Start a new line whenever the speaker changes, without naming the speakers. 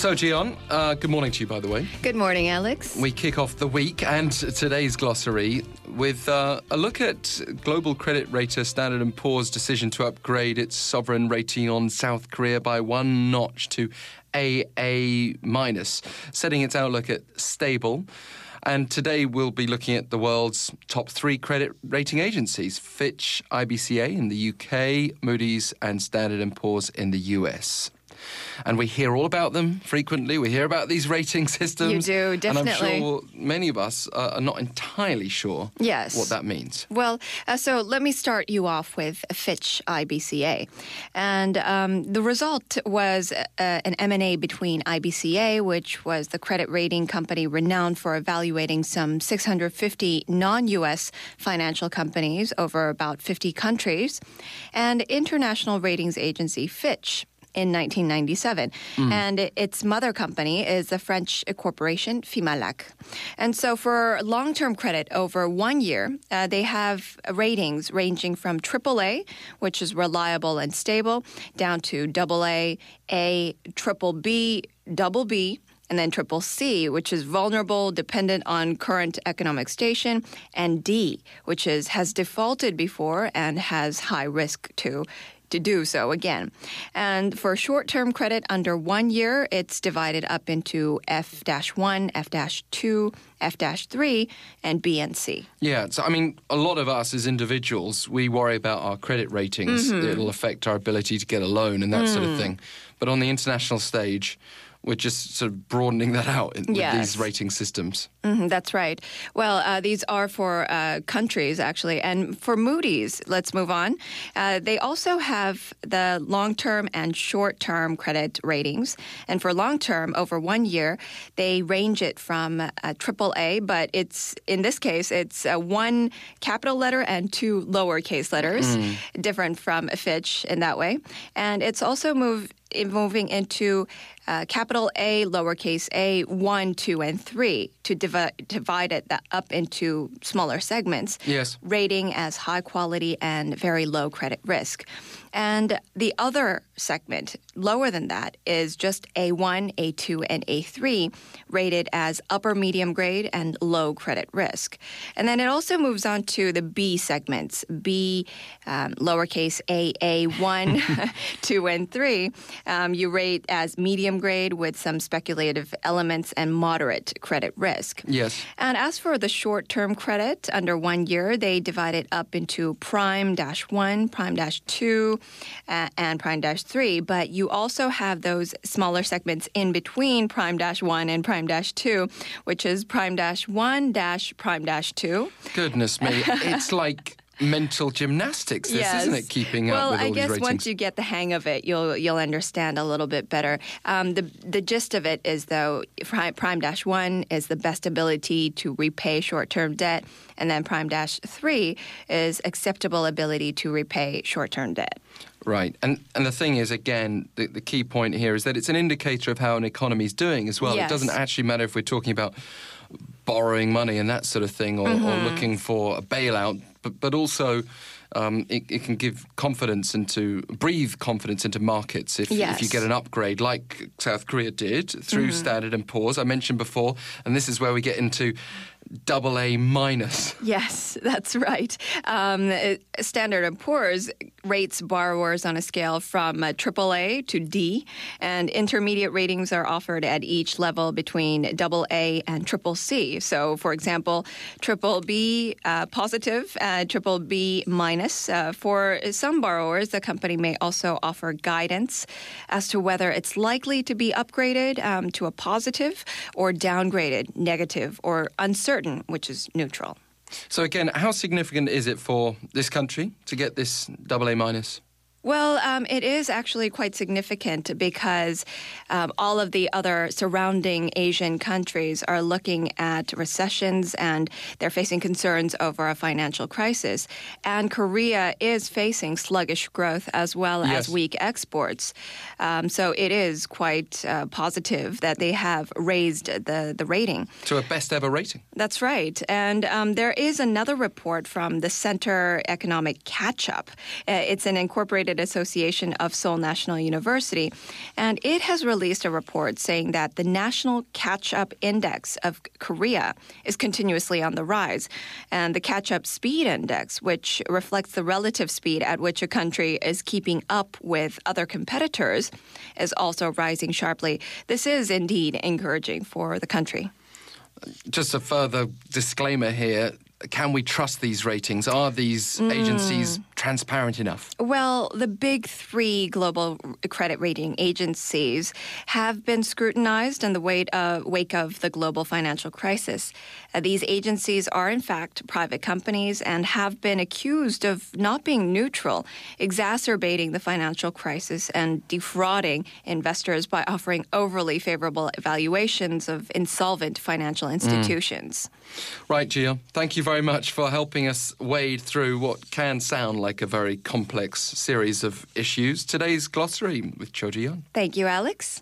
So, Gian, uh, good morning to you, by the way.
Good morning, Alex.
We kick off the week and today's glossary with uh, a look at global credit rater Standard & Poor's decision to upgrade its sovereign rating on South Korea by one notch to AA minus, setting its outlook at stable. And today we'll be looking at the world's top three credit rating agencies: Fitch, IBCA in the UK, Moody's, and Standard & Poor's in the US and we hear all about them frequently. We hear about these rating systems.
You do, definitely.
And I'm sure many of us are not entirely sure
yes.
what that means.
Well, uh, so let me start you off with Fitch IBCA. And um, the result was uh, an M&A between IBCA, which was the credit rating company renowned for evaluating some 650 non-U.S. financial companies over about 50 countries, and international ratings agency Fitch in 1997. Mm. And its mother company is the French corporation Fimalac. And so for long term credit over one year, uh, they have ratings ranging from AAA, which is reliable and stable, down to AA, A, triple B, double B, and then triple C, which is vulnerable, dependent on current economic station, and D, which is has defaulted before and has high risk to to do so again. And for short term credit under one year, it's divided up into F 1, F 2, F 3, and B and C.
Yeah, so I mean, a lot of us as individuals, we worry about our credit ratings. Mm-hmm. It'll affect our ability to get a loan and that mm. sort of mm. thing. But on the international stage, we're just sort of broadening that out in, yes. these rating systems.
Mm-hmm, that's right. Well, uh, these are for uh, countries, actually. And for Moody's, let's move on. Uh, they also have the long term and short term credit ratings. And for long term, over one year, they range it from a AAA, but it's in this case, it's one capital letter and two lowercase letters, mm. different from Fitch in that way. And it's also moved moving into uh, capital A, lowercase a, 1, 2, and 3 to divi- divide it up into smaller segments.
Yes.
Rating as high quality and very low credit risk. And the other segment, lower than that, is just A1, A2, and A3, rated as upper medium grade and low credit risk. And then it also moves on to the B segments, B, um, lowercase a, A1, 2, and 3. Um, you rate as medium grade with some speculative elements and moderate credit risk.
Yes.
And as for the short term credit under one year, they divide it up into prime dash 1, prime dash 2, and prime dash 3, but you also have those smaller segments in between prime dash 1 and prime dash 2, which is prime dash 1 dash prime dash 2.
Goodness me, it's like mental gymnastics, this,
yes.
isn't it? Keeping
well,
up with all these ratings.
Well, I guess once you get the hang of it, you'll you'll understand a little bit better. Um, the the gist of it is though, prime dash one is the best ability to repay short term debt, and then prime dash three is acceptable ability to repay short term debt.
Right, and and the thing is, again, the, the key point here is that it's an indicator of how an economy is doing as well.
Yes.
It doesn't actually matter if we're talking about borrowing money and that sort of thing, or, mm-hmm. or looking for a bailout, but but also. Um, it, it, can give confidence into breathe confidence into markets if,
yes.
if you get an upgrade like South Korea did through mm-hmm. Standard and Poor's. I mentioned before, and this is where we get into double A minus.
Yes, that's right. Um, Standard and Poor's rates borrowers on a scale from uh, triple A to D, and intermediate ratings are offered at each level between double A and triple C. So, for example, triple B uh, positive, uh, triple B minus. Uh, for some borrowers, the company may also offer guidance as to whether it's likely to be upgraded um, to a positive or downgraded, negative, or uncertain, which is neutral.
So again, how significant is it for this country to get this double A minus?
Well, um, it is actually quite significant because um, all of the other surrounding Asian countries are looking at recessions and they're facing concerns over a financial crisis. And Korea is facing sluggish growth as well
yes.
as weak exports. Um, so it is quite uh, positive that they have raised the, the rating.
To a best ever rating.
That's right. And um, there is another report from the Center Economic Catch Up. Uh, it's an incorporated Association of Seoul National University, and it has released a report saying that the national catch up index of Korea is continuously on the rise. And the catch up speed index, which reflects the relative speed at which a country is keeping up with other competitors, is also rising sharply. This is indeed encouraging for the country.
Just a further disclaimer here can we trust these ratings? Are these mm. Transparent enough?
Well, the big three global credit rating agencies have been scrutinized in the wake, uh, wake of the global financial crisis. Uh, these agencies are, in fact, private companies and have been accused of not being neutral, exacerbating the financial crisis and defrauding investors by offering overly favorable evaluations of insolvent financial mm. institutions.
Mm. Right, Gia. Thank you very much for helping us wade through what can sound like a very complex series of issues. Today's glossary with Cho Ji Yeon.
Thank you, Alex.